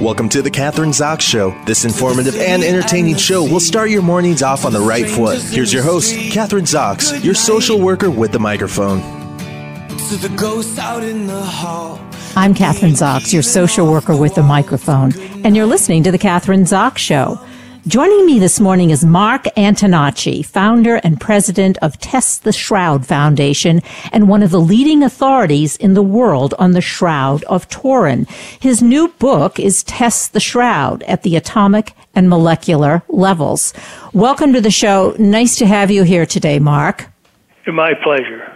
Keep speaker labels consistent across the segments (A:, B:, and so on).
A: Welcome to the Kathryn Zox Show. This informative and entertaining show will start your mornings off on the right foot. Here's your host, Kathryn Zox, your social worker with the microphone.
B: I'm Kathryn Zox, your social worker with the microphone, and you're listening to the Kathryn Zox Show. Joining me this morning is Mark Antonacci, founder and president of Test the Shroud Foundation and one of the leading authorities in the world on the Shroud of Turin. His new book is Test the Shroud at the atomic and molecular levels. Welcome to the show. Nice to have you here today, Mark.
C: My pleasure.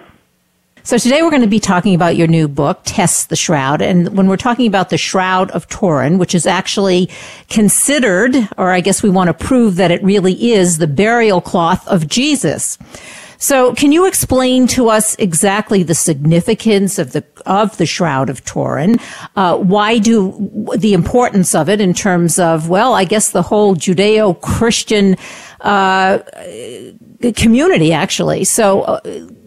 B: So today we're going to be talking about your new book, Test the Shroud. And when we're talking about the Shroud of Turin, which is actually considered, or I guess we want to prove that it really is the burial cloth of Jesus. So can you explain to us exactly the significance of the, of the Shroud of Turin? Uh, why do the importance of it in terms of, well, I guess the whole Judeo-Christian, uh, community actually. So uh,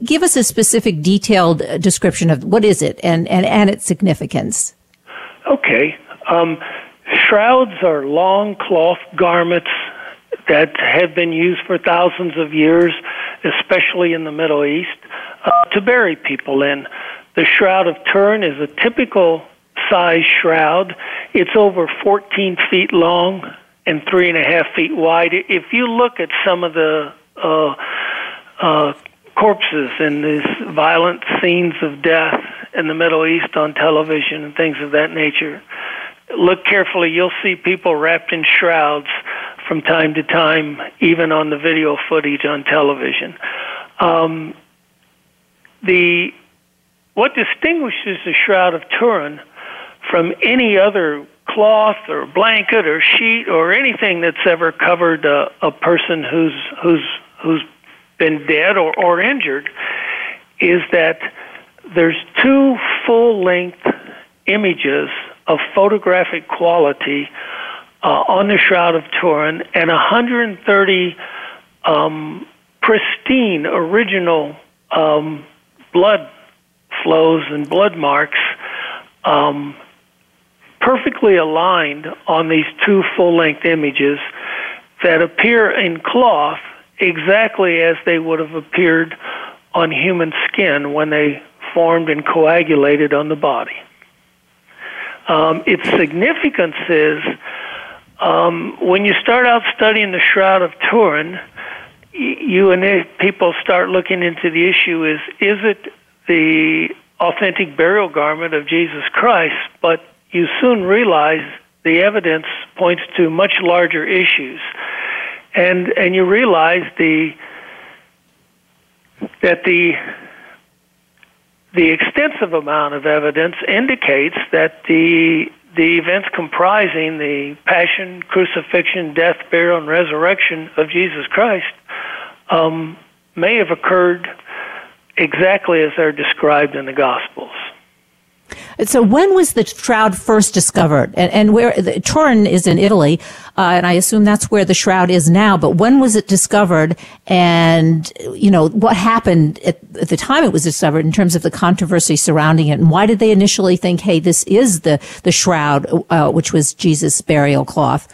B: give us a specific detailed description of what is it and, and, and its significance.
C: Okay. Um, shrouds are long cloth garments that have been used for thousands of years, especially in the Middle East, uh, to bury people in. The Shroud of Turin is a typical size shroud. It's over 14 feet long and three and a half feet wide. If you look at some of the uh, uh, corpses and these violent scenes of death in the Middle East on television and things of that nature. Look carefully, you'll see people wrapped in shrouds from time to time, even on the video footage on television. Um, the what distinguishes the Shroud of Turin from any other cloth or blanket or sheet or anything that's ever covered a, a person who's who's who's been dead or, or injured is that there's two full length images of photographic quality uh, on the Shroud of Turin and 130 um, pristine original um, blood flows and blood marks um, perfectly aligned on these two full length images that appear in cloth exactly as they would have appeared on human skin when they formed and coagulated on the body. Um, its significance is um, when you start out studying the Shroud of Turin, you and people start looking into the issue is is it the authentic burial garment of Jesus Christ? But you soon realize the evidence points to much larger issues and and you realize the that the the extensive amount of evidence indicates that the the events comprising the passion, crucifixion, death, burial, and resurrection of Jesus Christ um, may have occurred exactly as they're described in the Gospels.
B: So when was the shroud first discovered? And, and where the, Turin is in Italy, uh, and I assume that's where the shroud is now. But when was it discovered? And you know what happened at, at the time it was discovered in terms of the controversy surrounding it, and why did they initially think, "Hey, this is the the shroud, uh, which was Jesus' burial cloth"?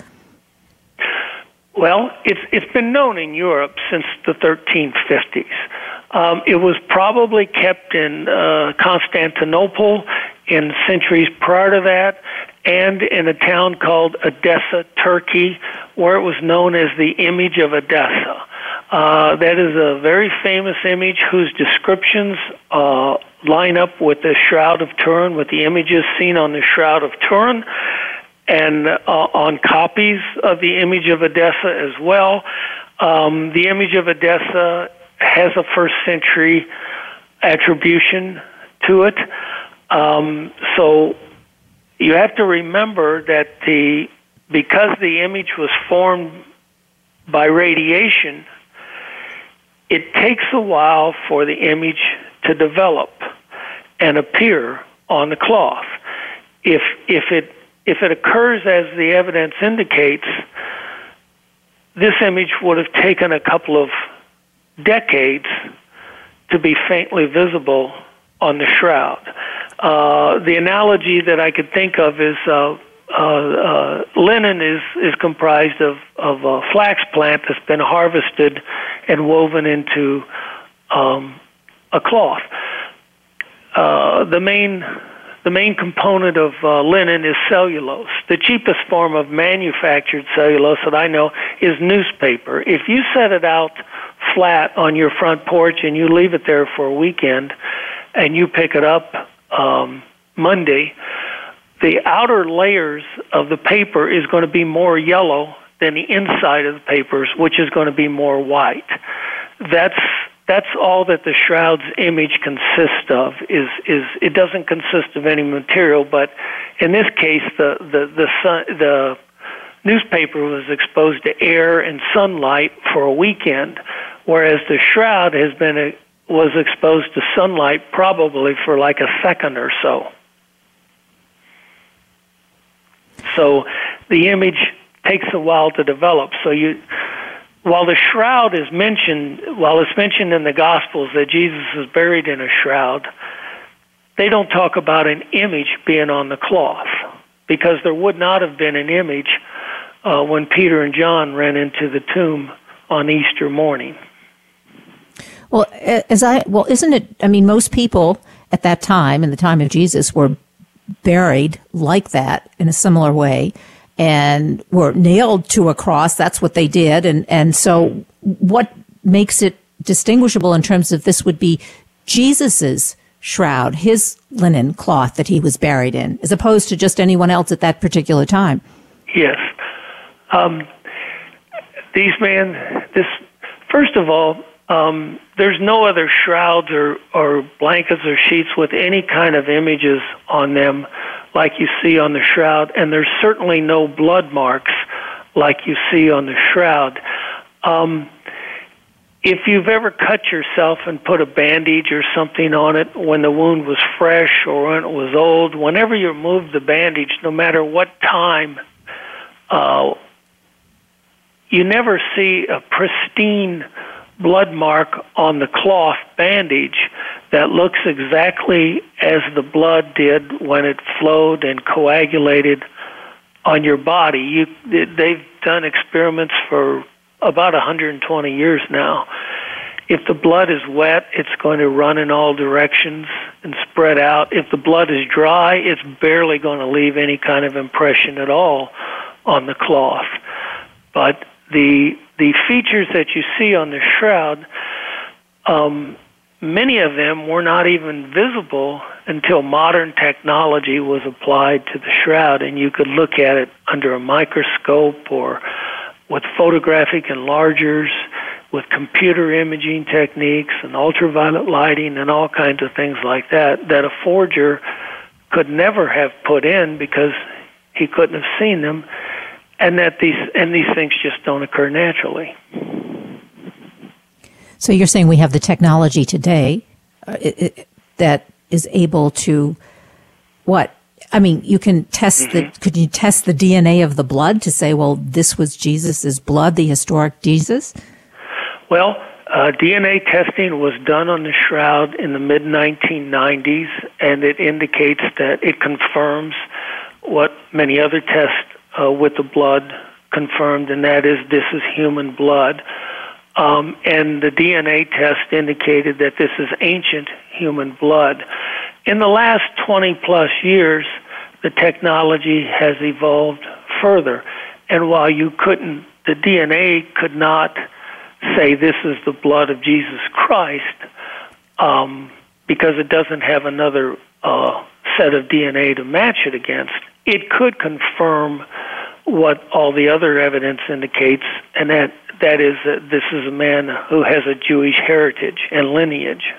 C: Well, it's it's been known in Europe since the 1350s. Um, it was probably kept in uh, Constantinople in centuries prior to that, and in a town called Edessa, Turkey, where it was known as the image of Edessa. Uh, that is a very famous image whose descriptions uh, line up with the Shroud of Turin, with the images seen on the Shroud of Turin, and uh, on copies of the image of Edessa as well. Um, the image of Edessa has a first century attribution to it. Um, so you have to remember that the because the image was formed by radiation, it takes a while for the image to develop and appear on the cloth. If if it if it occurs as the evidence indicates, this image would have taken a couple of decades to be faintly visible on the shroud. Uh, the analogy that I could think of is uh, uh, uh, linen is is comprised of of a flax plant that's been harvested and woven into um, a cloth. Uh, the main the main component of uh, linen is cellulose. The cheapest form of manufactured cellulose that I know is newspaper. If you set it out flat on your front porch and you leave it there for a weekend, and you pick it up um, Monday, the outer layers of the paper is going to be more yellow than the inside of the papers, which is going to be more white. That's that's all that the shroud's image consists of. Is is it doesn't consist of any material, but in this case, the the the sun, the newspaper was exposed to air and sunlight for a weekend, whereas the shroud has been a, was exposed to sunlight probably for like a second or so. So the image takes a while to develop. So you, while the shroud is mentioned, while it's mentioned in the Gospels that Jesus is buried in a shroud, they don't talk about an image being on the cloth because there would not have been an image uh, when Peter and John ran into the tomb on Easter morning.
B: Well, as I well, isn't it? I mean, most people at that time, in the time of Jesus, were buried like that in a similar way and were nailed to a cross. That's what they did. And, and so what makes it distinguishable in terms of this would be Jesus's shroud, his linen cloth that he was buried in, as opposed to just anyone else at that particular time.
C: Yes. Um, these men, this, first of all, um, there's no other shrouds or, or blankets or sheets with any kind of images on them like you see on the shroud, and there's certainly no blood marks like you see on the shroud. Um, if you've ever cut yourself and put a bandage or something on it when the wound was fresh or when it was old, whenever you remove the bandage, no matter what time, uh, you never see a pristine blood mark on the cloth bandage that looks exactly as the blood did when it flowed and coagulated on your body. You, they've done experiments for about 120 years now. If the blood is wet, it's going to run in all directions and spread out. If the blood is dry, it's barely going to leave any kind of impression at all on the cloth. But the the features that you see on the shroud, um, many of them were not even visible until modern technology was applied to the shroud, and you could look at it under a microscope or with photographic enlargers, with computer imaging techniques and ultraviolet lighting and all kinds of things like that, that a forger could never have put in because he couldn't have seen them and that these and these things just don't occur naturally.
B: So you're saying we have the technology today uh, it, it, that is able to what? I mean, you can test mm-hmm. the could you test the DNA of the blood to say, well, this was Jesus's blood, the historic Jesus?
C: Well, uh, DNA testing was done on the shroud in the mid 1990s, and it indicates that it confirms what many other tests uh, with the blood confirmed, and that is this is human blood. Um, and the DNA test indicated that this is ancient human blood. In the last 20 plus years, the technology has evolved further. And while you couldn't, the DNA could not say this is the blood of Jesus Christ, um, because it doesn't have another uh, set of DNA to match it against, it could confirm what all the other evidence indicates, and that that is that this is a man who has a Jewish heritage and lineage.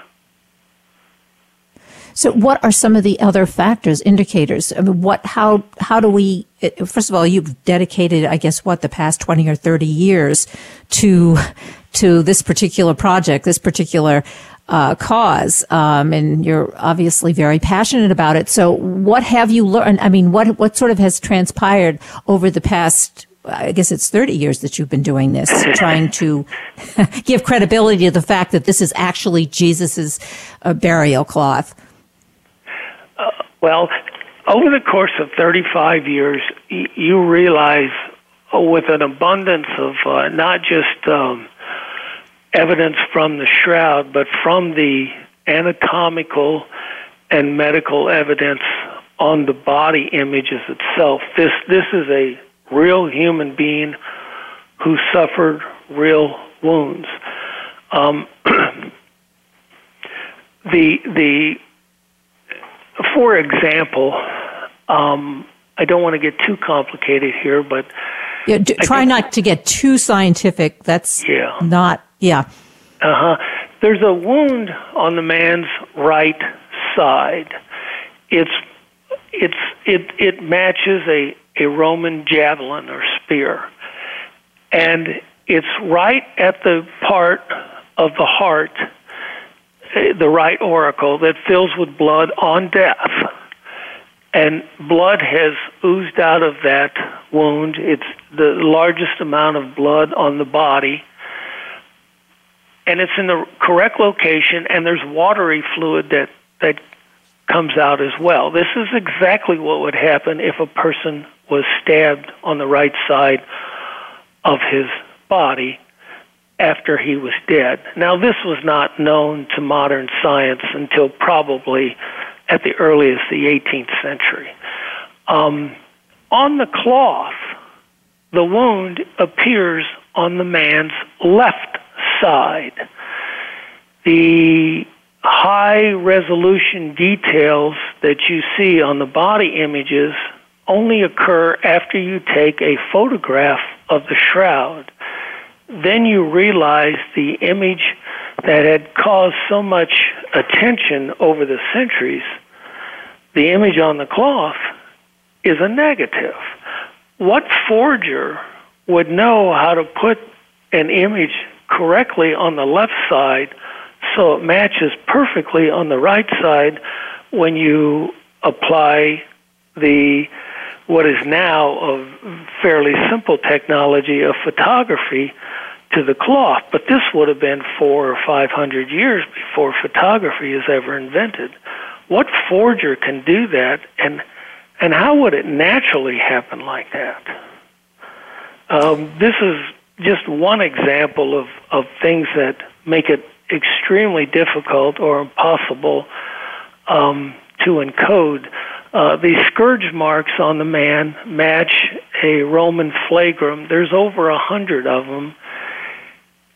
B: So, what are some of the other factors, indicators? I mean, what, how, how do we? First of all, you've dedicated, I guess, what the past twenty or thirty years to to this particular project, this particular uh, cause, um, and you're obviously very passionate about it. So, what have you learned? I mean, what what sort of has transpired over the past? I guess it's 30 years that you've been doing this, trying to give credibility to the fact that this is actually Jesus's uh, burial cloth.
C: Uh, well, over the course of 35 years, y- you realize uh, with an abundance of uh, not just um, evidence from the shroud, but from the anatomical and medical evidence on the body images itself. This this is a real human being who suffered real wounds. Um, the the for example, um, I don't want to get too complicated here, but
B: yeah, d- try not to get too scientific. That's
C: yeah.
B: not yeah.
C: Uh huh. There's a wound on the man's right side. It's it's it it matches a a Roman javelin or spear, and it's right at the part of the heart, eh, the right auricle that fills with blood on death. And blood has oozed out of that wound. It's the largest amount of blood on the body and it's in the correct location, and there's watery fluid that that comes out as well. This is exactly what would happen if a person was stabbed on the right side of his body after he was dead. Now, this was not known to modern science until probably at the earliest the 18th century. Um, on the cloth, the wound appears on the man's left side. The high resolution details that you see on the body images only occur after you take a photograph of the shroud. Then you realize the image that had caused so much attention over the centuries, the image on the cloth, is a negative. What forger would know how to put an image correctly on the left side so it matches perfectly on the right side when you apply the what is now a fairly simple technology of photography to the cloth, but this would have been four or five hundred years before photography is ever invented. What forger can do that, and and how would it naturally happen like that? Um, this is just one example of, of things that make it extremely difficult or impossible um, to encode. Uh, the scourge marks on the man match a Roman flagrum. There's over a hundred of them.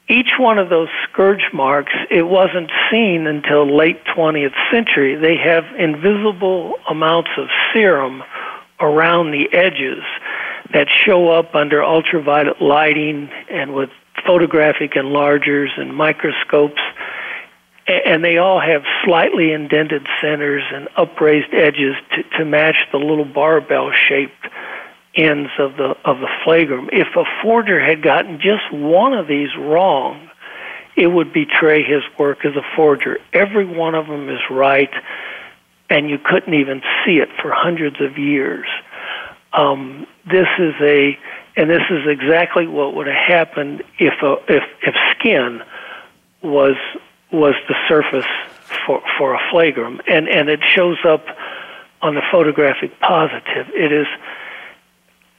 C: Each one of those scourge marks, it wasn't seen until late 20th century. They have invisible amounts of serum around the edges that show up under ultraviolet lighting and with photographic enlargers and microscopes and they all have slightly indented centers and upraised edges to, to match the little barbell shaped ends of the of the flagrum. If a forger had gotten just one of these wrong, it would betray his work as a forger. Every one of them is right, and you couldn't even see it for hundreds of years. Um, this is a, and this is exactly what would have happened if a, if if skin was was the surface for for a flagrum, and and it shows up on the photographic positive. It is.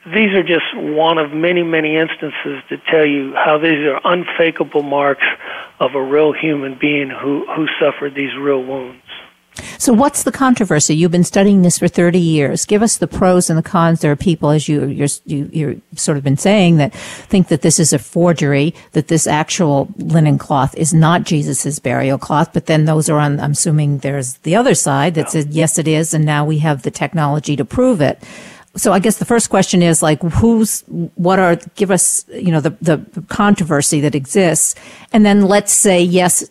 C: These are just one of many, many instances to tell you how these are unfakeable marks of a real human being who, who suffered these real wounds.
B: So what's the controversy? You've been studying this for 30 years. Give us the pros and the cons. There are people, as you, you're, you, you're sort of been saying, that think that this is a forgery, that this actual linen cloth is not Jesus's burial cloth. But then those are on, I'm assuming there's the other side that says, yes, it is. And now we have the technology to prove it. So I guess the first question is like, who's, what are, give us, you know, the, the controversy that exists. And then let's say, yes,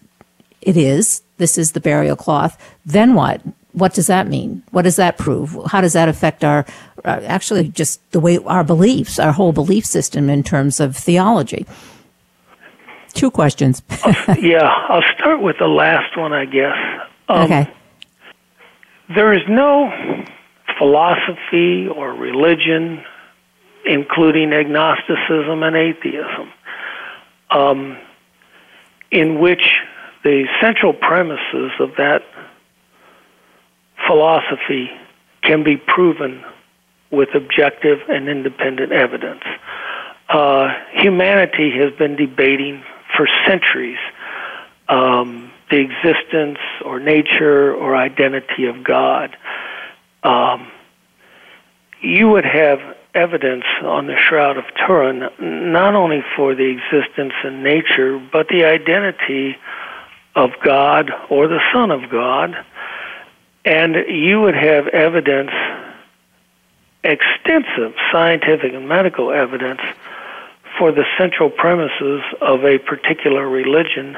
B: it is this is the burial cloth. Then what? what does that mean? What does that prove? How does that affect our, uh, actually, just the way our beliefs, our whole belief system in terms of theology? Two questions.
C: yeah, I'll start with the last one, I guess.
B: Um, okay.
C: There is no philosophy or religion, including agnosticism and atheism, um, in which the central premises of that philosophy can be proven with objective and independent evidence. Uh, humanity has been debating for centuries um, the existence or nature or identity of God. Um, you would have evidence on the Shroud of Turin not only for the existence and nature, but the identity of God or the Son of God. And you would have evidence, extensive scientific and medical evidence, for the central premises of a particular religion.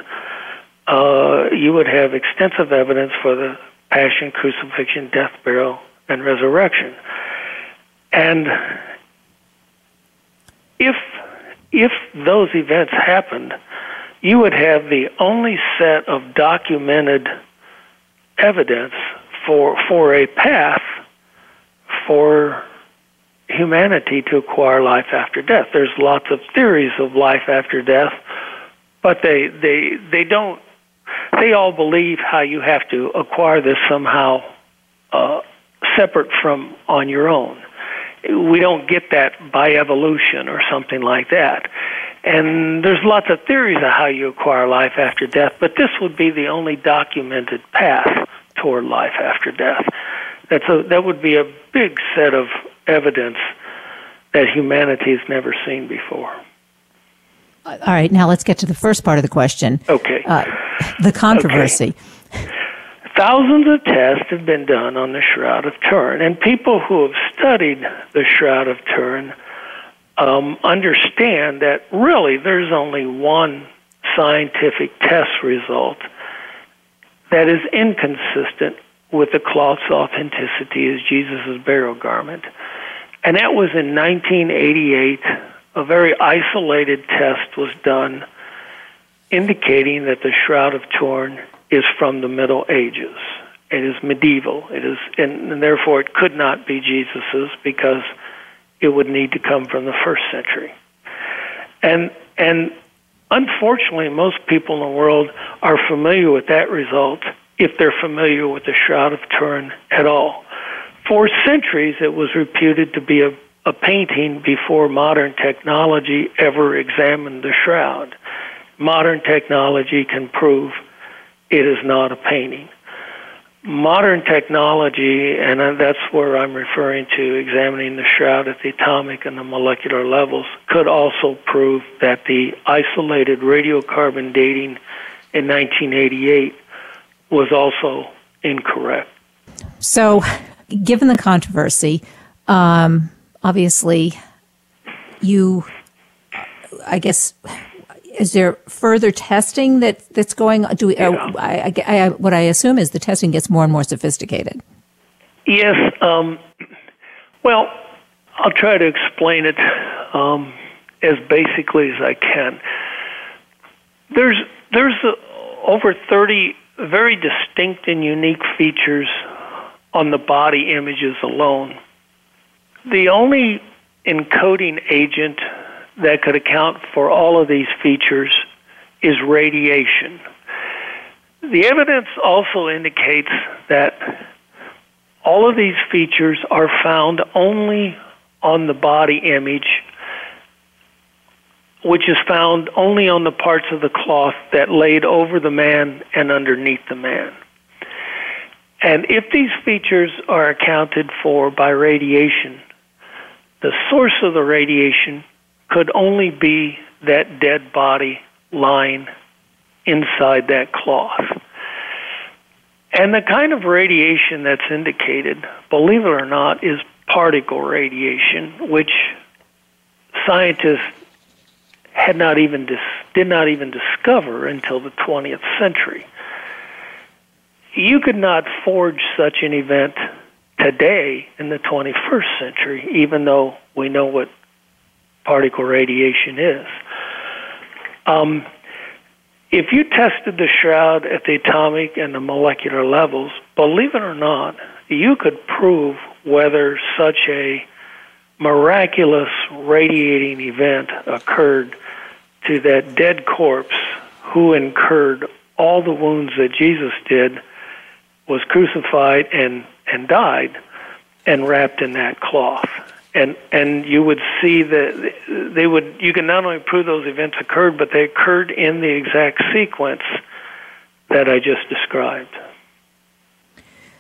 C: Uh, you would have extensive evidence for the passion, crucifixion, death, burial, and resurrection. And if if those events happened, you would have the only set of documented evidence for for a path for humanity to acquire life after death. There's lots of theories of life after death, but they they they don't they all believe how you have to acquire this somehow uh, separate from on your own. We don't get that by evolution or something like that. And there's lots of theories of how you acquire life after death, but this would be the only documented path toward life after death. That's a, that would be a big set of evidence that humanity has never seen before.
B: All right, now let's get to the first part of the question.
C: Okay. Uh,
B: the controversy.
C: Okay. Thousands of tests have been done on the Shroud of Turin, and people who have studied the Shroud of Turin um, understand that really there's only one scientific test result that is inconsistent with the cloth's authenticity as Jesus' burial garment. And that was in 1988. A very isolated test was done indicating that the Shroud of Turin is from the Middle Ages. It is medieval. It is, and, and therefore it could not be Jesus's because it would need to come from the first century. And and unfortunately, most people in the world are familiar with that result if they're familiar with the Shroud of Turin at all. For centuries, it was reputed to be a, a painting before modern technology ever examined the shroud. Modern technology can prove it is not a painting. Modern technology, and that's where I'm referring to examining the shroud at the atomic and the molecular levels, could also prove that the isolated radiocarbon dating in 1988 was also incorrect.
B: So, given the controversy, um, obviously, you, I guess, is there further testing that that's going on? Do we, yeah. uh, I, I, I, what I assume is the testing gets more and more sophisticated.
C: Yes. Um, well, I'll try to explain it um, as basically as I can. There's there's uh, over thirty very distinct and unique features on the body images alone. The only encoding agent that could account for all of these features is radiation. The evidence also indicates that all of these features are found only on the body image which is found only on the parts of the cloth that laid over the man and underneath the man. And if these features are accounted for by radiation, the source of the radiation could only be that dead body lying inside that cloth. And the kind of radiation that's indicated, believe it or not, is particle radiation, which scientists had not even dis- did not even discover until the 20th century. you could not forge such an event today in the 21st century, even though we know what particle radiation is. Um, if you tested the shroud at the atomic and the molecular levels, believe it or not, you could prove whether such a miraculous radiating event occurred to that dead corpse who incurred all the wounds that Jesus did, was crucified and, and died, and wrapped in that cloth. And and you would see that they would you can not only prove those events occurred, but they occurred in the exact sequence that I just described.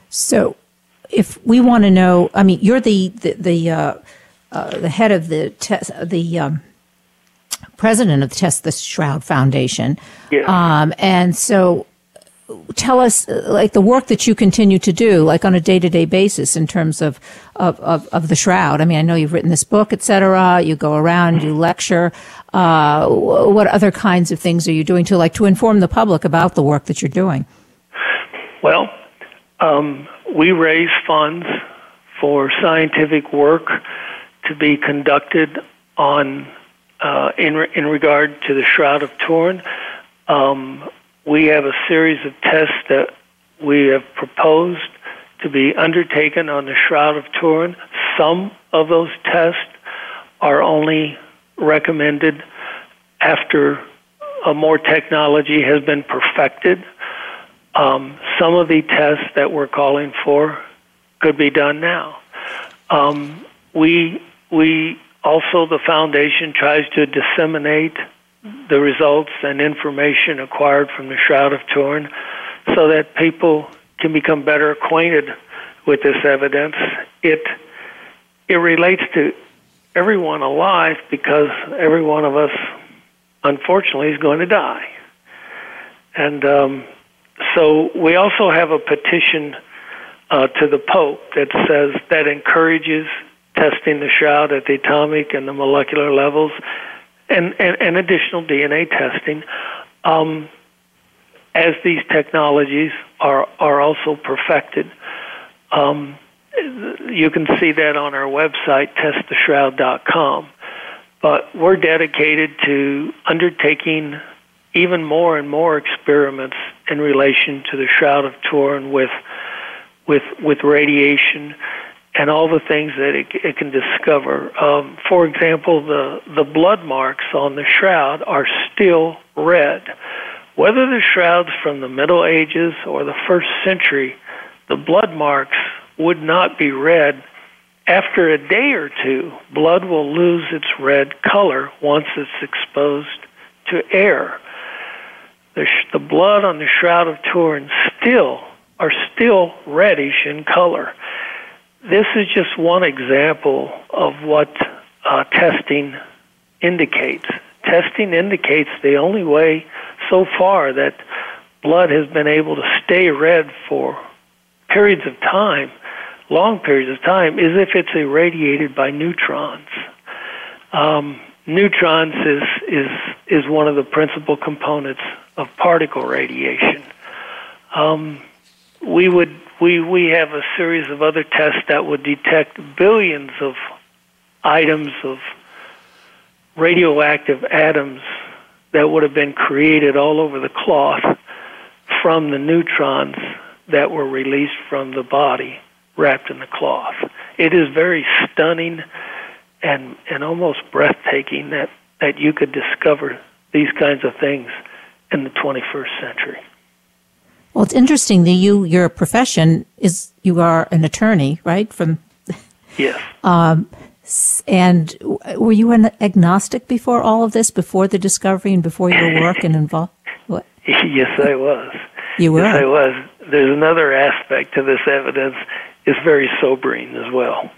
B: So, if we want to know, I mean, you're the the the, uh, uh, the head of the test, the um, president of the Test the Shroud Foundation.
C: Yeah.
B: Um, and so tell us like the work that you continue to do like on a day-to-day basis in terms of of, of, of the shroud. I mean i know you've written this book etc you go around you lecture. Uh, what other kinds of things are you doing to like to inform the public about the work that you're doing?
C: Well um, we raise funds for scientific work to be conducted on uh, in in regard to the Shroud of Turin. Um, we have a series of tests that we have proposed to be undertaken on the Shroud of Turin. Some of those tests are only recommended after more technology has been perfected. Um, some of the tests that we're calling for could be done now. Um, we we also, the foundation tries to disseminate the results and information acquired from the Shroud of Turin so that people can become better acquainted with this evidence. It it relates to everyone alive because every one of us, unfortunately, is going to die. And um, so we also have a petition uh, to the Pope that says that encourages testing the shroud at the atomic and the molecular levels, and, and, and additional DNA testing. Um, as these technologies are are also perfected, um, you can see that on our website, testtheshroud.com. But we're dedicated to undertaking even more and more experiments in relation to the Shroud of Turin with with with radiation and all the things that it, it can discover. Um, for example, the, the blood marks on the shroud are still red. Whether the shroud's from the Middle Ages or the first century, the blood marks would not be red. After a day or two, blood will lose its red color once it's exposed to air. The, sh- the blood on the Shroud of Turin still are still reddish in color this is just one example of what uh, testing indicates. Testing indicates the only way so far that blood has been able to stay red for periods of time, long periods of time, is if it's irradiated by neutrons. Um, neutrons is is is one of the principal components of particle radiation. Um, we would we we have a series of other tests that would detect billions of items of radioactive atoms that would have been created all over the cloth from the neutrons that were released from the body wrapped in the cloth. It is very stunning and and almost breathtaking that that you could discover these kinds of things in the 21st century.
B: Well, it's interesting that you, your profession is, you are an attorney, right? From,
C: yes.
B: Um, and were you an agnostic before all of this, before the discovery and before your work and involved? What?
C: Yes, I was.
B: You were?
C: Yes, I was. There's another aspect to this evidence. It's very sobering as well.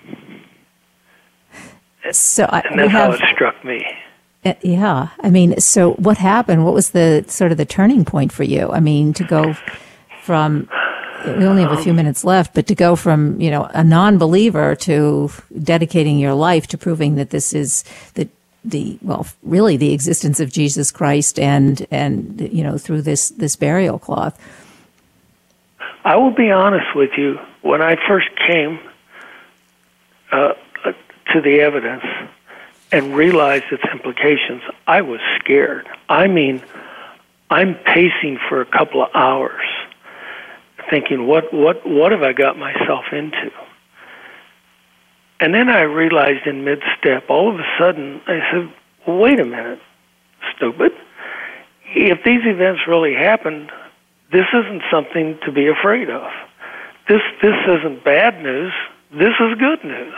B: So I,
C: and that's have, how it struck me.
B: Uh, yeah, I mean, so what happened? What was the sort of the turning point for you? I mean, to go from we only have a few minutes left, but to go from you know a non-believer to dedicating your life to proving that this is the the well really the existence of Jesus Christ and and you know through this this burial cloth.
C: I will be honest with you. When I first came uh, to the evidence and realized its implications, I was scared. I mean, I'm pacing for a couple of hours, thinking, "What, what, what have I got myself into?" And then I realized in mid-step, all of a sudden, I said, "Wait a minute, stupid! If these events really happened, this isn't something to be afraid of. This this isn't bad news. This is good news."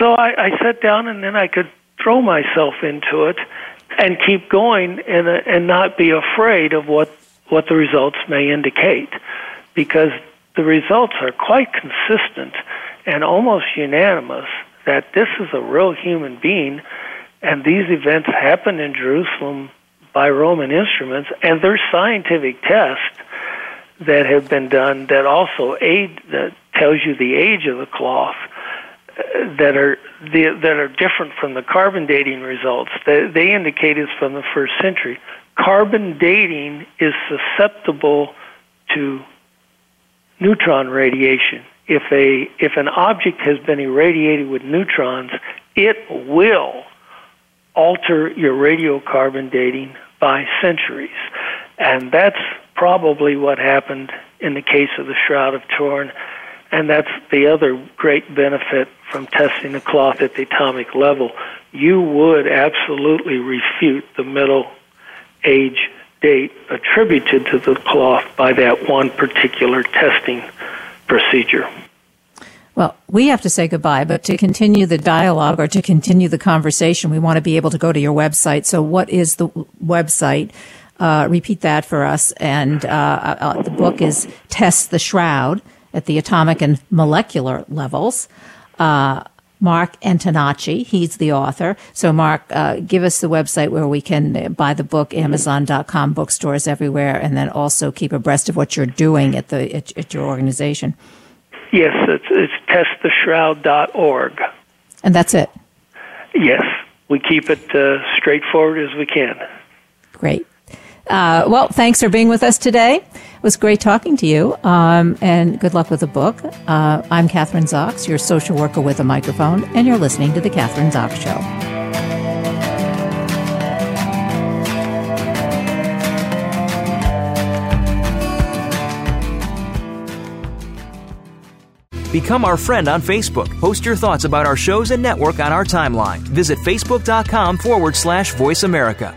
C: So I, I sat down, and then I could throw myself into it and keep going and uh, and not be afraid of what what the results may indicate because the results are quite consistent and almost unanimous that this is a real human being and these events happened in Jerusalem by Roman instruments and there's scientific tests that have been done that also aid that tells you the age of the cloth that are the, that are different from the carbon dating results. They, they indicate it's from the first century. Carbon dating is susceptible to neutron radiation. If a if an object has been irradiated with neutrons, it will alter your radiocarbon dating by centuries. And that's probably what happened in the case of the Shroud of Turin. And that's the other great benefit from testing the cloth at the atomic level. You would absolutely refute the middle age date attributed to the cloth by that one particular testing procedure.
B: Well, we have to say goodbye, but to continue the dialogue or to continue the conversation, we want to be able to go to your website. So, what is the website? Uh, repeat that for us. And uh, uh, uh the book is Test the Shroud at the atomic and molecular levels. Uh, Mark Antonacci, he's the author. So, Mark, uh, give us the website where we can buy the book, Amazon.com, bookstores everywhere, and then also keep abreast of what you're doing at the at, at your organization.
C: Yes, it's, it's testtheshroud.org.
B: And that's it?
C: Yes. We keep it uh, straightforward as we can.
B: Great. Uh, well, thanks for being with us today. It was great talking to you, um, and good luck with the book. Uh, I'm Kathryn Zox, your social worker with a microphone, and you're listening to The Kathryn Zox Show.
D: Become our friend on Facebook. Post your thoughts about our shows and network on our timeline. Visit facebook.com forward slash voice America.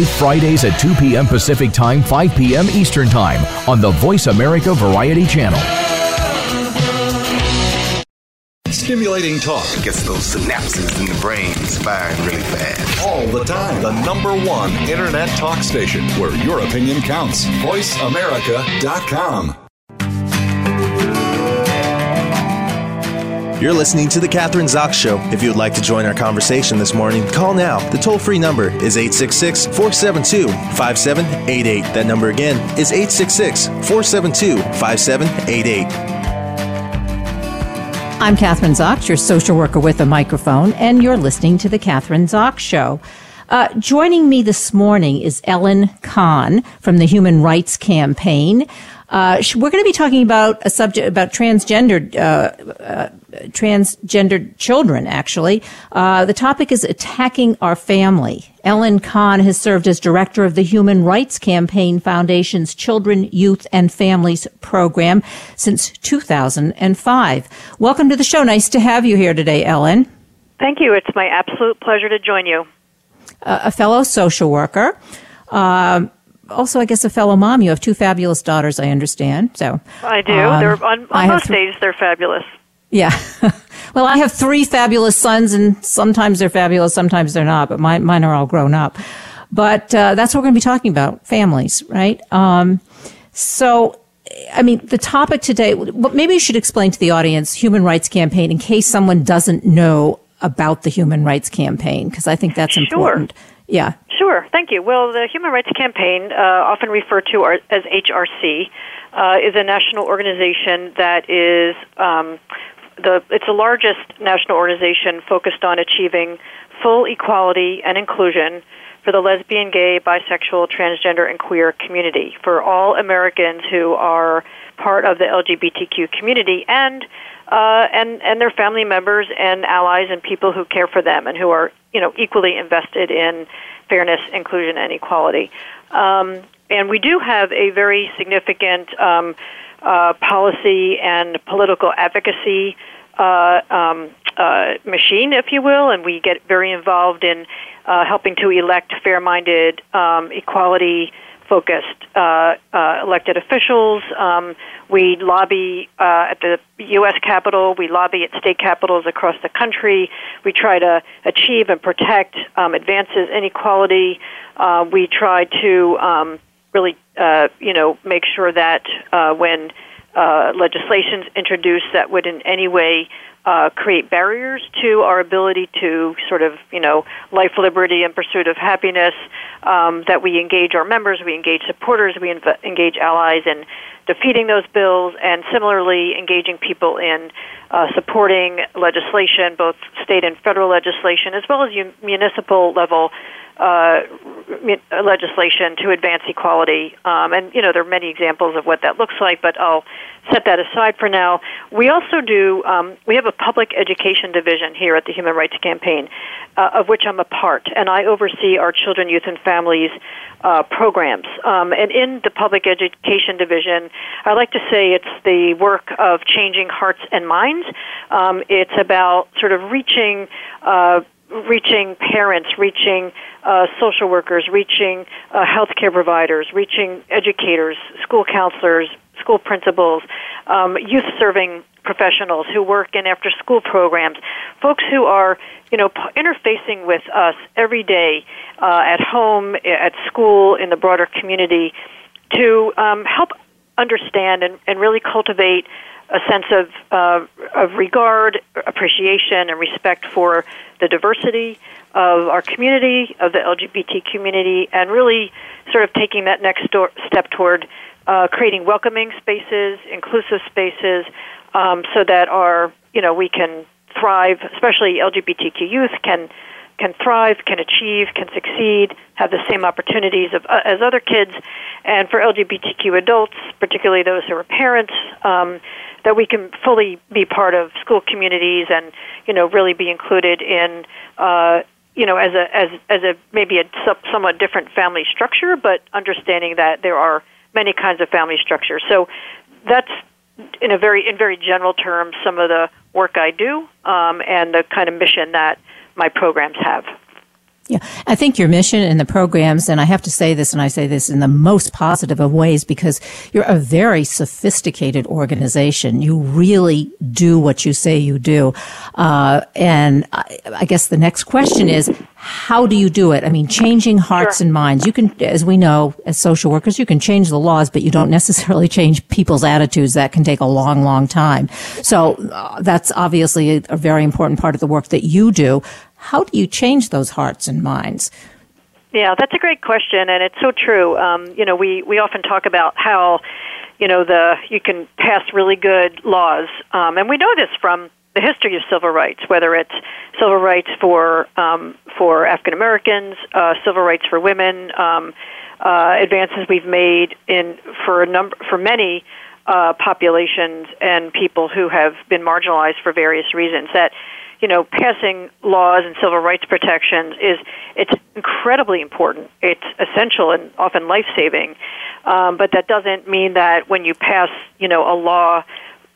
E: live Fridays at 2 p.m. Pacific Time, 5 p.m. Eastern Time on the Voice America Variety Channel.
F: Stimulating talk
G: gets those synapses in the brain firing really fast.
F: All the time. The number one internet talk station where your opinion counts. VoiceAmerica.com.
A: You're listening to The Kathryn Zox Show. If you would like to join our conversation this morning, call now. The toll free number is 866 472 5788. That number again is 866 472 5788.
B: I'm Kathryn Zox, your social worker with a microphone, and you're listening to The Kathryn Zox Show. Uh, joining me this morning is Ellen Kahn from the Human Rights Campaign. Uh, we're going to be talking about a subject about transgendered uh, uh, transgendered children. Actually, uh, the topic is attacking our family, Ellen Kahn has served as director of the Human Rights Campaign Foundation's Children, Youth, and Families program since 2005. Welcome to the show. Nice to have you here today, Ellen.
H: Thank you. It's my absolute pleasure to join you.
B: Uh, a fellow social worker. Uh, also, I guess a fellow mom. You have two fabulous daughters, I understand. So
H: I do. Um, they're on, on most th- days they're fabulous.
B: Yeah. well, I have three fabulous sons, and sometimes they're fabulous, sometimes they're not. But mine, mine are all grown up. But uh, that's what we're going to be talking about: families, right? Um, so. I mean, the topic today, maybe you should explain to the audience Human Rights Campaign in case someone doesn't know about the Human Rights Campaign, because I think that's important.
H: Sure.
B: Yeah.
H: Sure. Thank you. Well, the Human Rights Campaign, uh, often referred to as HRC, uh, is a national organization that is um, the it's the largest national organization focused on achieving full equality and inclusion for the lesbian, gay, bisexual, transgender, and queer community for all Americans who are part of the LGBTQ community and uh, and and their family members and allies and people who care for them and who are you know equally invested in fairness, inclusion, and equality. Um, and we do have a very significant um, uh, policy and political advocacy uh, um, uh, machine, if you will, and we get very involved in uh, helping to elect fair-minded, um, equality focused uh, uh, elected officials. Um, we lobby uh, at the U.S. Capitol. We lobby at state capitals across the country. We try to achieve and protect um, advances in equality. Uh, we try to um, really, uh, you know, make sure that uh, when uh, legislation introduced that would in any way uh, create barriers to our ability to sort of, you know, life, liberty, and pursuit of happiness. Um, that we engage our members, we engage supporters, we inv- engage allies in defeating those bills, and similarly engaging people in uh, supporting legislation, both state and federal legislation, as well as municipal level uh, legislation to advance equality. Um, and, you know, there are many examples of what that looks like, but I'll set that aside for now. We also do, um, we have a public education division here at the Human Rights Campaign, uh, of which I'm a part, and I oversee our children, youth, and families uh, programs. Um, and in the public education division, I like to say it's the work of changing hearts and minds. Um, it's about sort of reaching uh, reaching parents, reaching uh, social workers, reaching uh, healthcare providers, reaching educators, school counselors, school principals, um, youth serving professionals who work in after school programs, folks who are, you know, interfacing with us every day uh, at home, at school, in the broader community to um, help understand and, and really cultivate a sense of, uh, of regard, appreciation, and respect for the diversity of our community, of the LGBT community, and really sort of taking that next door, step toward uh, creating welcoming spaces, inclusive spaces, um, so that our, you know, we can thrive, especially LGBTQ youth can can thrive, can achieve, can succeed, have the same opportunities of, uh, as other kids, and for LGBTQ adults, particularly those who are parents, um, that we can fully be part of school communities and you know really be included in uh, you know as a as as a maybe a somewhat different family structure, but understanding that there are many kinds of family structures. So that's in a very in very general terms some of the work I do um, and the kind of mission that my programs have.
B: Yeah, I think your mission and the programs, and I have to say this, and I say this in the most positive of ways because you're a very sophisticated organization. You really do what you say you do. Uh, and I, I, guess the next question is, how do you do it? I mean, changing hearts sure. and minds. You can, as we know, as social workers, you can change the laws, but you don't necessarily change people's attitudes. That can take a long, long time. So uh, that's obviously a, a very important part of the work that you do. How do you change those hearts and minds?
H: Yeah, that's a great question, and it's so true. Um, you know, we we often talk about how, you know, the you can pass really good laws, um, and we know this from the history of civil rights, whether it's civil rights for um, for African Americans, uh, civil rights for women, um, uh, advances we've made in for a number for many uh, populations and people who have been marginalized for various reasons. That you know, passing laws and civil rights protections is it's incredibly important. It's essential and often life saving. Um, but that doesn't mean that when you pass, you know, a law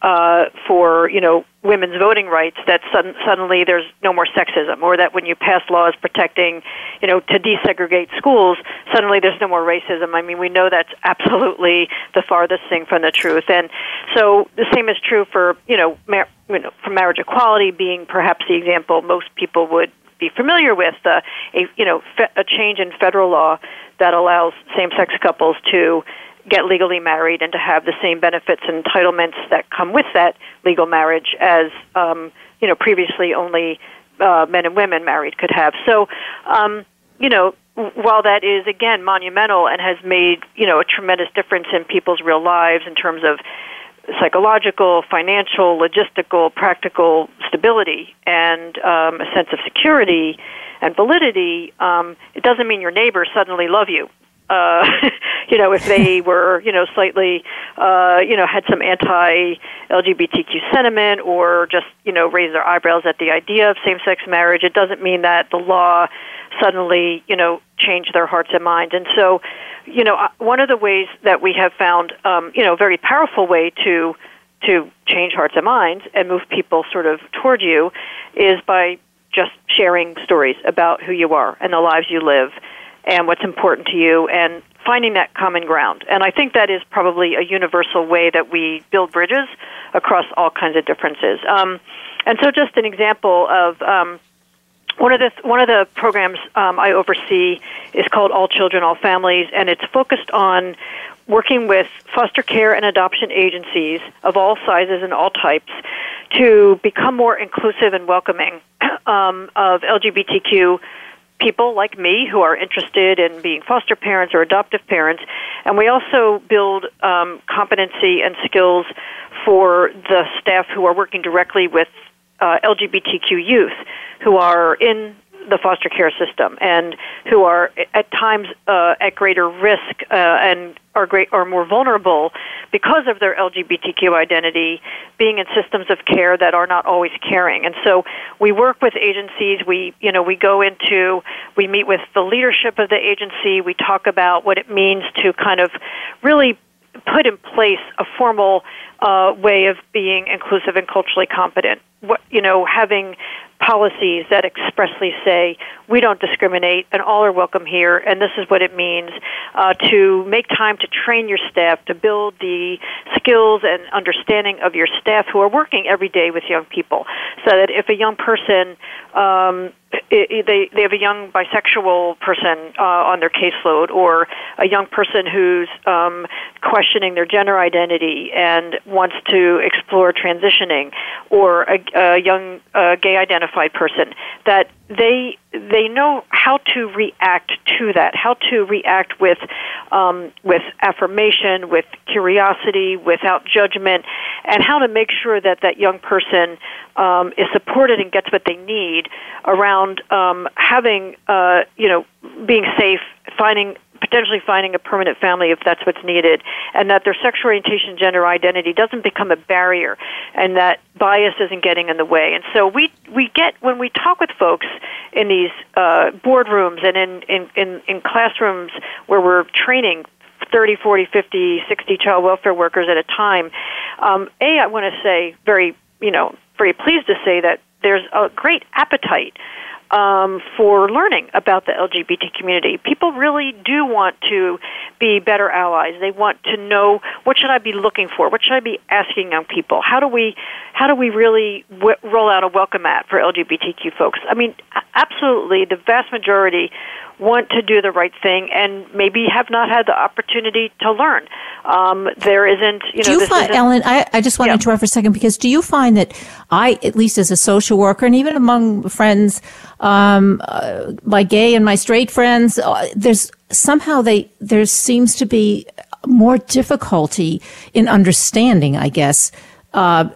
H: uh, for you know women's voting rights that sudden, suddenly there's no more sexism, or that when you pass laws protecting you know to desegregate schools, suddenly there's no more racism. I mean, we know that's absolutely the farthest thing from the truth, and so the same is true for you know, mar- you know for marriage equality being perhaps the example most people would be familiar with uh, a you know fe- a change in federal law that allows same-sex couples to get legally married and to have the same benefits and entitlements that come with that legal marriage as um, you know previously only uh, men and women married could have. So, um, you know, while that is again monumental and has made you know a tremendous difference in people's real lives in terms of psychological, financial, logistical, practical stability, and um, a sense of security and validity, um, it doesn't mean your neighbors suddenly love you uh, you know, if they were, you know, slightly, uh, you know, had some anti-LGBTQ sentiment or just, you know, raised their eyebrows at the idea of same-sex marriage, it doesn't mean that the law suddenly, you know, changed their hearts and minds. And so, you know, uh, one of the ways that we have found, um, you know, a very powerful way to to change hearts and minds and move people sort of toward you is by just sharing stories about who you are and the lives you live and what's important to you and finding that common ground. And I think that is probably a universal way that we build bridges across all kinds of differences. Um, and so, just an example of um, one of the one of the programs um, I oversee is called All Children, All Families, and it's focused on working with foster care and adoption agencies of all sizes and all types to become more inclusive and welcoming um, of LGBTQ people like me who are interested in being foster parents or adoptive parents, and we also build um, competency and skills for the staff who are working directly with uh, LGBTQ youth who are in the foster care system and who are at times uh, at greater risk uh, and are great are more vulnerable because of their LGBTQ identity, being in systems of care that are not always caring. And so we work with agencies. We you know we go into we meet with the leadership of the agency. We talk about what it means to kind of really put in place a formal uh, way of being inclusive and culturally competent. What, you know, having policies that expressly say we don't discriminate and all are welcome here and this is what it means uh, to make time to train your staff to build the skills and understanding of your staff who are working every day with young people so that if a young person um, it, they they have a young bisexual person uh, on their caseload, or a young person who's um, questioning their gender identity and wants to explore transitioning, or a, a young uh, gay identified person. That they they know how to react to that, how to react with um, with affirmation, with curiosity, without judgment, and how to make sure that that young person um, is supported and gets what they need around um, having uh, you know being safe, finding potentially finding a permanent family if that's what's needed, and that their sexual orientation, gender identity doesn't become a barrier, and that bias isn't getting in the way. And so we we get when we talk with folks in these uh, boardrooms and in, in in in classrooms where we're training 30, 40, 50, 60 child welfare workers at a time. Um, a, I want to say very, you know, very pleased to say that there's a great appetite um, for learning about the LGBT community. People really do want to be better allies. They want to know what should I be looking for, what should I be asking young people. How do we how do we really w- roll out a welcome mat for LGBTQ folks? I mean, absolutely, the vast majority want to do the right thing and maybe have not had the opportunity to learn. Um, there isn't, you know.
B: Do you find, Ellen? I, I just want yeah. to interrupt for a second because do you find that I, at least as a social worker, and even among friends, um, uh, my gay and my straight friends, uh, there's somehow they there seems to be more difficulty in understanding, I guess, uh,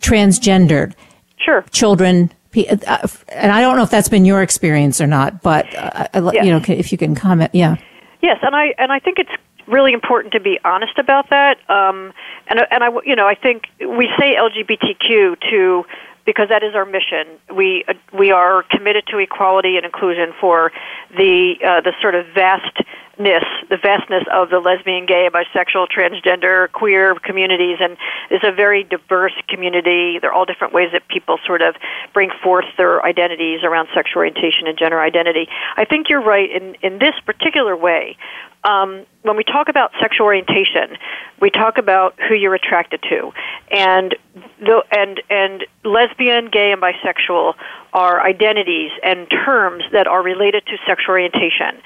B: transgendered
H: sure
B: children and I don't know if that's been your experience or not, but uh, yes. you know, if you can comment, yeah.
H: Yes, and I and I think it's really important to be honest about that. Um, and and I you know I think we say LGBTQ to because that is our mission. We uh, we are committed to equality and inclusion for the uh, the sort of vastness, the vastness of the lesbian, gay, bisexual, transgender, queer communities, and it's a very diverse community. There are all different ways that people sort of bring forth their identities around sexual orientation and gender identity. I think you're right in in this particular way um, when we talk about sexual orientation, we talk about who you're attracted to, and the, and and lesbian, gay, and bisexual are identities and terms that are related to sexual orientation.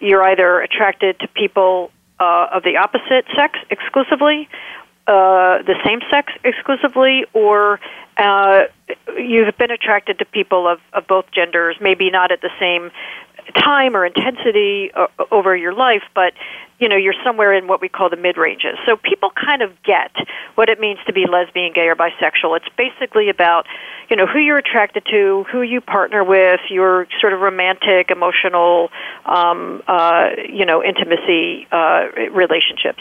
H: You're either attracted to people uh, of the opposite sex exclusively, uh, the same sex exclusively, or uh, you've been attracted to people of, of both genders, maybe not at the same time or intensity uh, over your life, but you know you're somewhere in what we call the mid ranges. So people kind of get what it means to be lesbian, gay, or bisexual. It's basically about you know who you're attracted to, who you partner with, your sort of romantic, emotional, um, uh, you know, intimacy uh, relationships.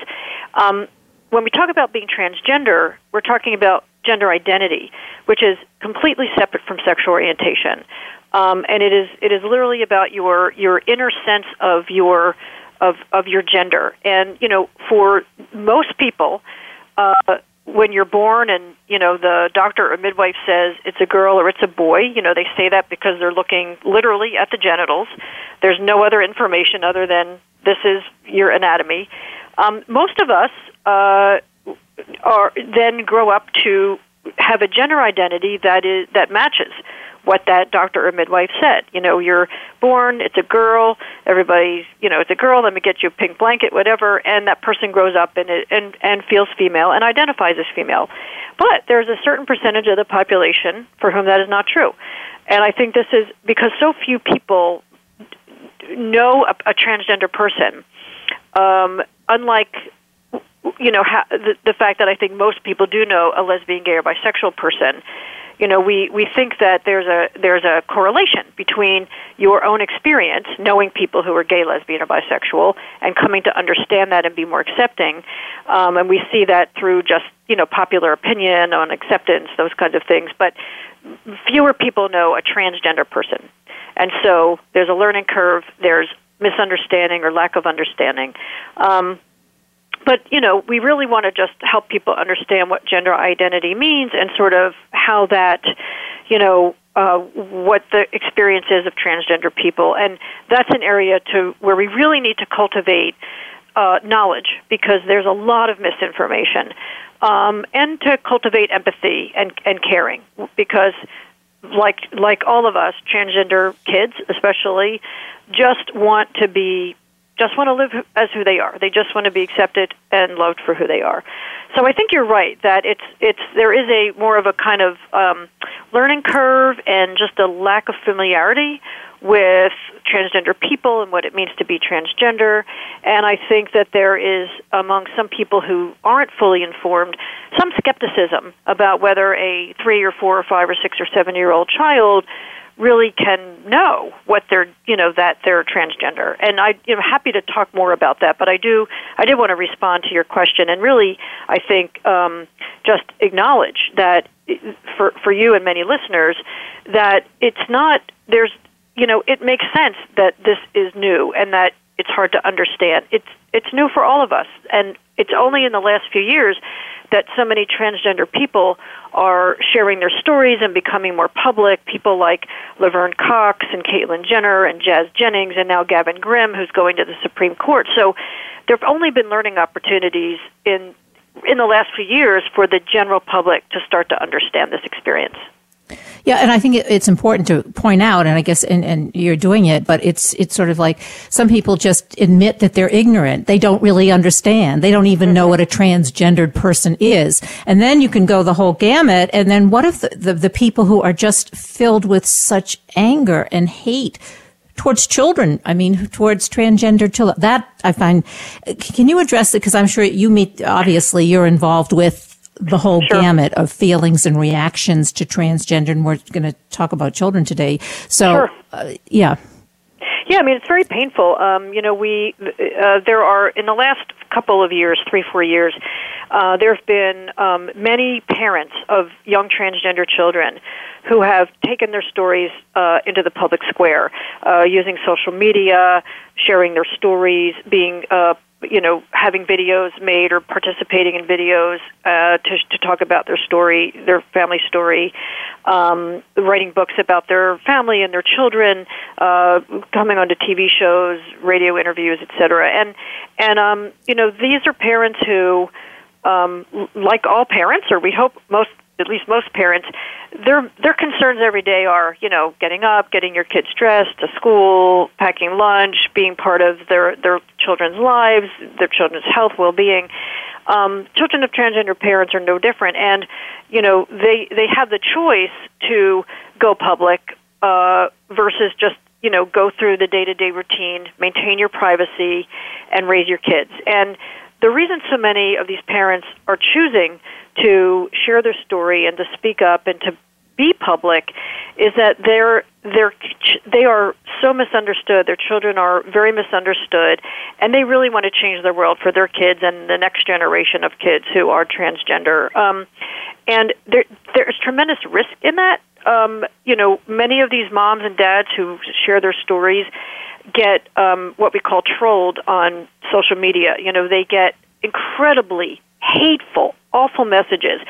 H: Um, when we talk about being transgender, we're talking about gender identity, which is completely separate from sexual orientation. Um, and it is it is literally about your your inner sense of your of of your gender. And you know, for most people, uh, when you're born and you know the doctor or midwife says it's a girl or it's a boy, you know they say that because they're looking literally at the genitals. There's no other information other than this is your anatomy. Um, most of us uh, are then grow up to have a gender identity that is that matches what that doctor or midwife said. You know, you're born, it's a girl, everybody's, you know, it's a girl, let me get you a pink blanket, whatever, and that person grows up and it, and and feels female and identifies as female. But there's a certain percentage of the population for whom that is not true. And I think this is because so few people know a, a transgender person. Um, unlike you know ha- the, the fact that I think most people do know a lesbian, gay, or bisexual person you know we we think that there's a there's a correlation between your own experience knowing people who are gay lesbian or bisexual and coming to understand that and be more accepting. Um, and we see that through just you know popular opinion on acceptance those kinds of things. But fewer people know a transgender person. And so there's a learning curve there's misunderstanding or lack of understanding. Um, but you know, we really want to just help people understand what gender identity means and sort of how that, you know, uh, what the experience is of transgender people, and that's an area to where we really need to cultivate uh, knowledge because there's a lot of misinformation, um, and to cultivate empathy and and caring because, like like all of us, transgender kids especially, just want to be just want to live as who they are. They just want to be accepted and loved for who they are. So I think you're right that it's it's there is a more of a kind of um, learning curve and just a lack of familiarity with transgender people and what it means to be transgender. And I think that there is among some people who aren't fully informed some skepticism about whether a three or four or five or six or seven year old child really can know what they're you know that they're transgender. And i you know happy to talk more about that but i do i did want to respond to your question and really i think um, just acknowledge that for for you and many listeners that it's not there's you know it makes sense that this is new and that it's hard to understand. It's it's new for all of us and it's only in the last few years that so many transgender people are sharing their stories and becoming more public. People like Laverne Cox and Caitlyn Jenner and Jazz Jennings and now Gavin Grimm, who's going to the Supreme Court. So there have only been learning opportunities in in the last few years for the general public to start to understand this experience.
B: Yeah, and I think it's important to point out, and I guess, and, and you're doing it, but it's it's sort of like some people just admit that they're ignorant. They don't really understand. They don't even know mm-hmm. what a transgendered person is. And then you can go the whole gamut. And then what if the, the, the people who are just filled with such anger and hate towards children. I mean, towards transgender children. That I find. Can you address it? Because I'm sure you meet. Obviously, you're involved with the whole sure. gamut of feelings and reactions to transgender, and we're going to talk about children today. So,
H: sure.
B: uh, yeah.
H: Yeah, I mean it's very painful. Um, you know, we uh, there are in the last couple of years, three, four years, uh, there have been um, many parents of young transgender children who have taken their stories uh, into the public square uh, using social media, sharing their stories, being uh, you know, having videos made or participating in videos uh, to to talk about their story, their family story, um, writing books about their family and their children, uh, coming onto TV shows, radio interviews, etc. And and um, you know, these are parents who, um, like all parents, or we hope most at least most parents, their their concerns every day are, you know, getting up, getting your kids dressed, to school, packing lunch, being part of their their children's lives, their children's health, well-being. Um, children of transgender parents are no different, and you know they they have the choice to go public uh, versus just you know go through the day-to-day routine, maintain your privacy, and raise your kids. And the reason so many of these parents are choosing to share their story and to speak up and to be public is that they're they're they are so misunderstood. Their children are very misunderstood and they really want to change the world for their kids and the next generation of kids who are transgender. Um, and there there's tremendous risk in that. Um, you know many of these moms and dads who share their stories get um, what we call trolled on social media. You know they get incredibly hateful, awful messages,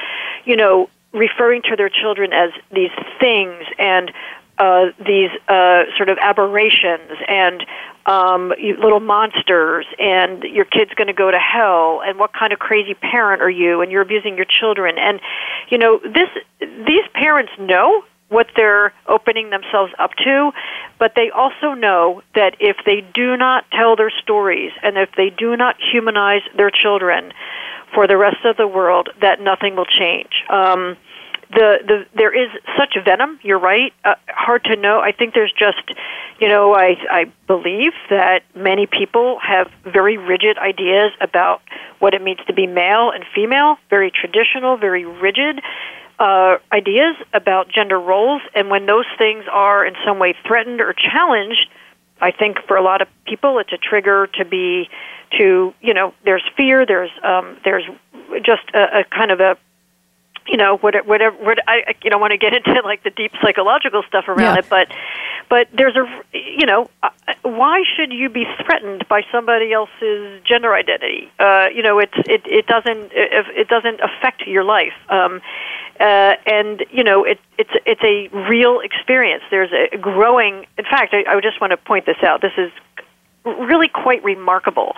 H: you know, referring to their children as these things and uh, these uh, sort of aberrations and um, little monsters, and your kid's going to go to hell, and what kind of crazy parent are you, and you're abusing your children, and you know this. These parents know what they're opening themselves up to, but they also know that if they do not tell their stories and if they do not humanize their children, for the rest of the world that nothing will change. Um, the, the there is such venom. You're right. Uh, hard to know. I think there's just, you know, I I believe that many people have very rigid ideas about what it means to be male and female. Very traditional, very rigid. Uh, ideas about gender roles, and when those things are in some way threatened or challenged, I think for a lot of people it's a trigger to be to you know there's fear there's um, there's just a, a kind of a you know whatever whatever what, I you don't want to get into like the deep psychological stuff around yeah. it but but there's a you know uh, why should you be threatened by somebody else's gender identity uh you know it's it it doesn't it, it doesn't affect your life um uh, and you know it, it's it's a real experience. There's a growing. In fact, I, I just want to point this out. This is really quite remarkable.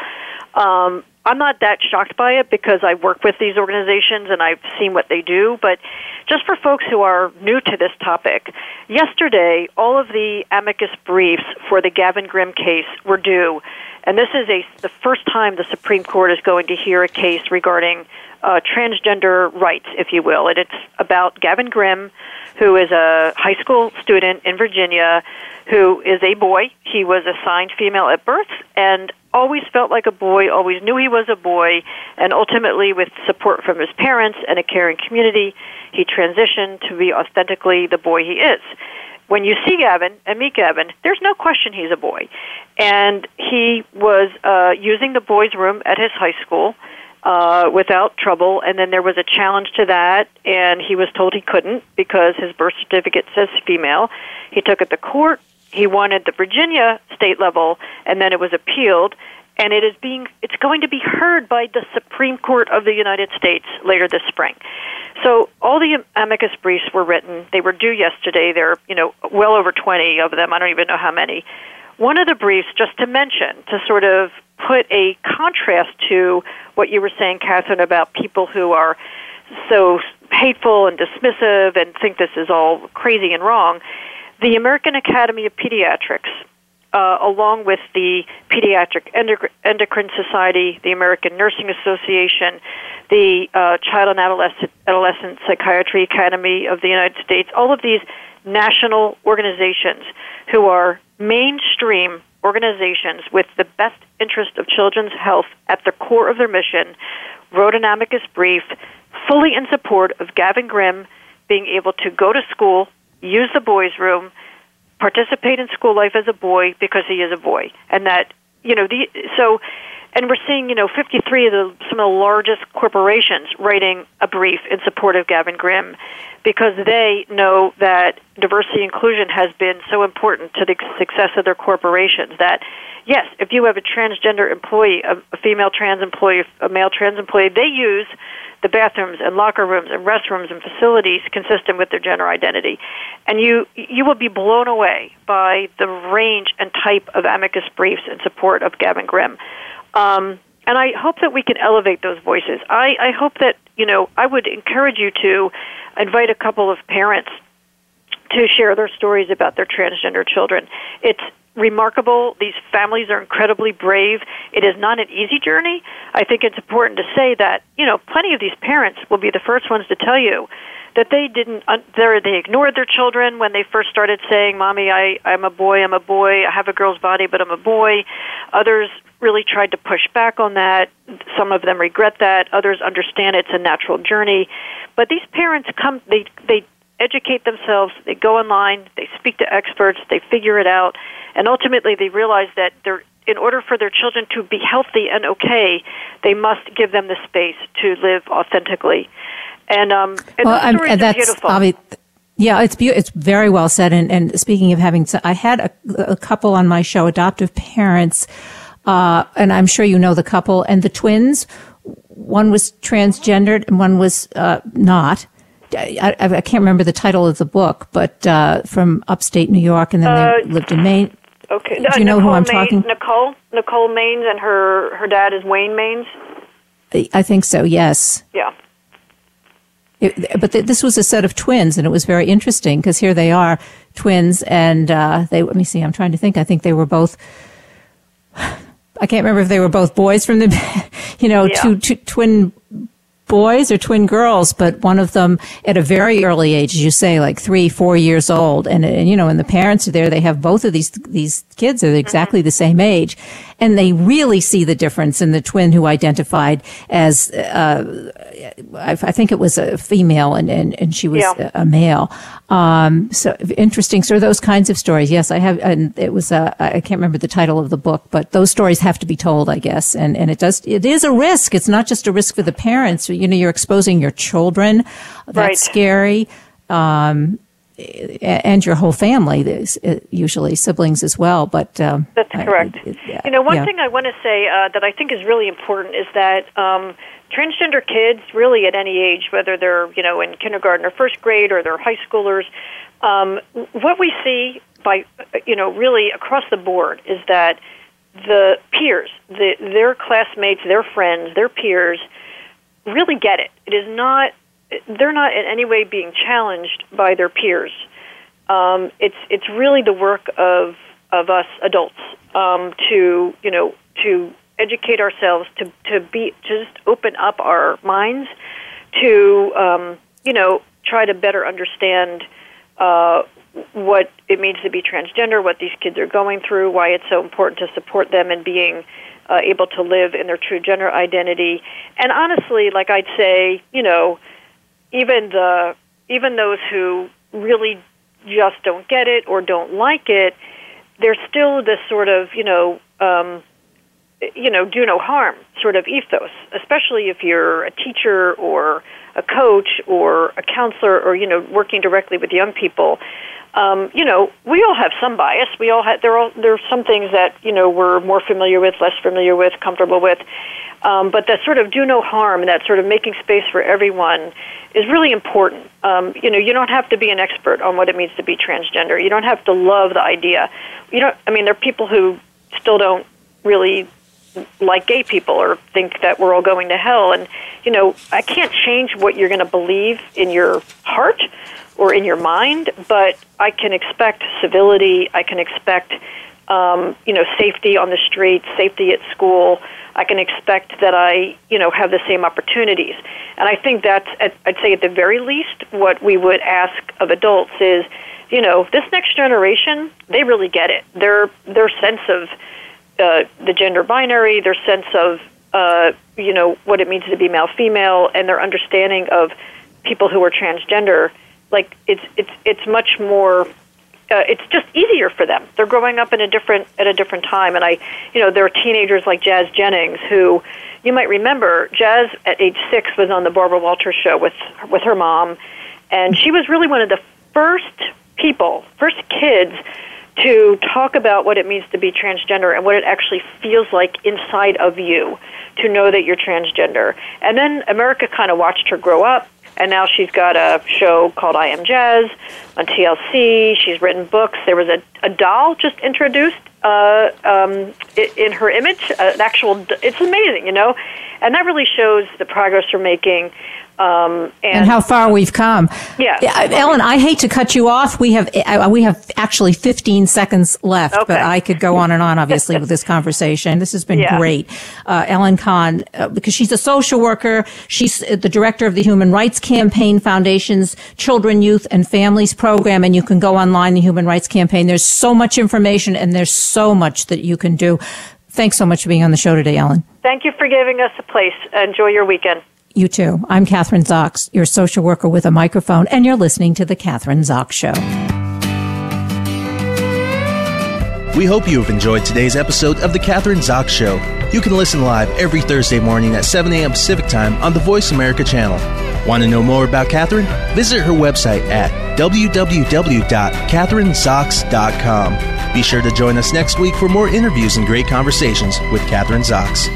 H: Um, I'm not that shocked by it because I work with these organizations and I've seen what they do. But just for folks who are new to this topic, yesterday all of the amicus briefs for the Gavin Grimm case were due, and this is a the first time the Supreme Court is going to hear a case regarding uh, transgender rights, if you will. And it's about Gavin Grimm, who is a high school student in Virginia who is a boy. He was assigned female at birth and always felt like a boy, always knew he was a boy, and ultimately, with support from his parents and a caring community, he transitioned to be authentically the boy he is. When you see Gavin and meet Gavin, there's no question he's a boy. And he was uh, using the boys' room at his high school uh, without trouble. And then there was a challenge to that, and he was told he couldn't because his birth certificate says female. He took it to court he wanted the Virginia state level, and then it was appealed, and it is being it's going to be heard by the Supreme Court of the United States later this spring. So all the amicus briefs were written. They were due yesterday. There are you know well over twenty of them. I don't even know how many. One of the briefs, just to mention, to sort of put a contrast to what you were saying, Kathryn, about people who are so hateful and dismissive and think this is all crazy and wrong the American Academy of Pediatrics, uh, along with the Pediatric Endocrine Society, the American Nursing Association, the uh, Child and Adolescent, Adolescent Psychiatry Academy of the United States, all of these national organizations who are mainstream organizations with the best interest of children's health at the core of their mission, wrote an amicus brief fully in support of Gavin Grimm being able to go to school use the boys' room, participate in school life as a boy because he is a boy, and that you know the so and we're seeing, you know, 53 of the some of the largest corporations writing a brief in support of Gavin Grimm because they know that diversity inclusion has been so important to the success of their corporations that yes, if you have a transgender employee, a, a female trans employee, a male trans employee, they use the bathrooms and locker rooms and restrooms and facilities consistent with their gender identity. And you you will be blown away by the range and type of amicus briefs in support of Gavin Grimm. Um, and I hope that we can elevate those voices. I, I hope that, you know, I would encourage you to invite a couple of parents to share their stories about their transgender children. It's remarkable. These families are incredibly brave. It is not an easy journey. I think it's important to say that, you know, plenty of these parents will be the first ones to tell you that they didn't they ignored their children when they first started saying mommy i i'm a boy i'm a boy i have a girl's body but i'm a boy others really tried to push back on that. Some of them regret that. Others understand it's a natural journey. But these parents come they they educate themselves. They go online. They speak to experts. They figure it out. And ultimately they realize that they're in order for their children to be healthy and okay, they must give them the space to live authentically. And um, and
B: well,
H: those stories are beautiful.
B: Obvi- yeah, it's be- it's very well said. And, and speaking of having, I had a, a couple on my show, adoptive parents, uh, and I'm sure you know the couple and the twins. One was transgendered and one was uh, not. I, I, can't remember the title of the book, but uh, from upstate New York, and then
H: Uh,
B: they lived in Maine.
H: Okay.
B: Do you know who I'm
H: Maines-
B: talking?
H: Nicole Nicole Maines and her her dad is Wayne Maines.
B: I think so. Yes.
H: Yeah.
B: It, but th- this was a set of twins, and it was very interesting because here they are, twins, and uh, they. Let me see. I'm trying to think. I think they were both. I can't remember if they were both boys from the, you know,
H: Yeah.
B: two, two twin boys or twin girls, but one of them at a very early age, as you say, like three, four years old, and, and you know, and the parents are there. They have both of these these kids are mm-hmm. exactly the same age, and they really see the difference in the twin who identified as. Uh, I, I think it was a female and, and, and she was
H: Yeah.
B: a, a male. Um, so interesting. So those kinds of stories. Yes, I have, and it was, uh, I can't remember the title of the book, but those stories have to be told, I guess. And, and it does, it is a risk. It's not just a risk for the parents. You know, you're exposing your children. That's
H: Right.
B: scary. Um, and your whole family, uh, usually siblings as well. But um,
H: That's correct.
B: it- it-
H: You know, one
B: yeah.
H: thing I want to say uh, that I think is really important is that um, transgender kids, really at any age, whether they're you know in kindergarten or first grade or they're high schoolers, um, what we see by you know really across the board is that the peers, the, their classmates, their friends, their peers, really get it. It is not they're not in any way being challenged by their peers. Um, it's it's really the work of of us adults um, to you know to educate ourselves to to be to just open up our minds to um, you know try to better understand uh, what it means to be transgender, what these kids are going through, why it's so important to support them in being uh, able to live in their true gender identity. And honestly, like I'd say, you know, even the even those who really just don't get it or don't like it, there's still this sort of you know um, you know do no harm sort of ethos, especially if you're a teacher or a coach or a counselor or you know working directly with young people. Um, you know, we all have some bias. We all have there are there are some things that you know we're more familiar with, less familiar with, comfortable with. Um, but that sort of do no harm, and that sort of making space for everyone, is really important. Um, you know, you don't have to be an expert on what it means to be transgender. You don't have to love the idea. You don't. I mean, there are people who still don't really like gay people or think that we're all going to hell. And you know, I can't change what you're going to believe in your heart or in your mind, but I can expect civility. I can expect, um, you know, safety on the street, safety at school. I can expect that I, you know, have the same opportunities. And I think that's, at, I'd say at the very least, what we would ask of adults is, you know, this next generation, they really get it. Their their sense of uh, the gender binary, their sense of, uh, you know, what it means to be male female, and their understanding of people who are transgender like it's it's it's much more uh, it's just easier for them. They're growing up in a different at a different time, and I, you know, there are teenagers like Jazz Jennings who you might remember. Jazz at age six was on the Barbara Walters show with with her mom, and she was really one of the first people, first kids to talk about what it means to be transgender and what it actually feels like inside of you to know that you're transgender. And then America kind of watched her grow up and now she's got a show called I Am Jazz on TLC. She's written books. There was a, a doll just introduced uh, um, in her image, an actual. It's amazing, you know, and that really shows the progress we're making
B: um, and, and, how far we've come.
H: Yeah,
B: Ellen, I hate to cut you off. We have uh, we have actually 15 seconds left, okay. but I could go on and on, obviously, with this conversation. This has been yeah. great, uh, Ellen Kahn, uh, because she's a social worker. She's the director of the Human Rights Campaign Foundation's Children, Youth, and Families program, and you can go online the Human Rights Campaign. There's so much information, and there's so much that you can do. Thanks so much for being on the show today, Ellen.
H: Thank you for giving us a place. Enjoy your weekend.
B: You too. I'm Kathryn Zox, your social worker with a microphone, and you're listening to The Kathryn Zox Show.
A: We hope you have enjoyed today's episode of The Kathryn Zox Show. You can listen live every Thursday morning at 7 a.m. Pacific Time on the Voice America channel. Want to know more about Kathryn? Visit her website at www.kathrynzox.com. Be sure to join us next week for more interviews and great conversations with Kathryn Zox.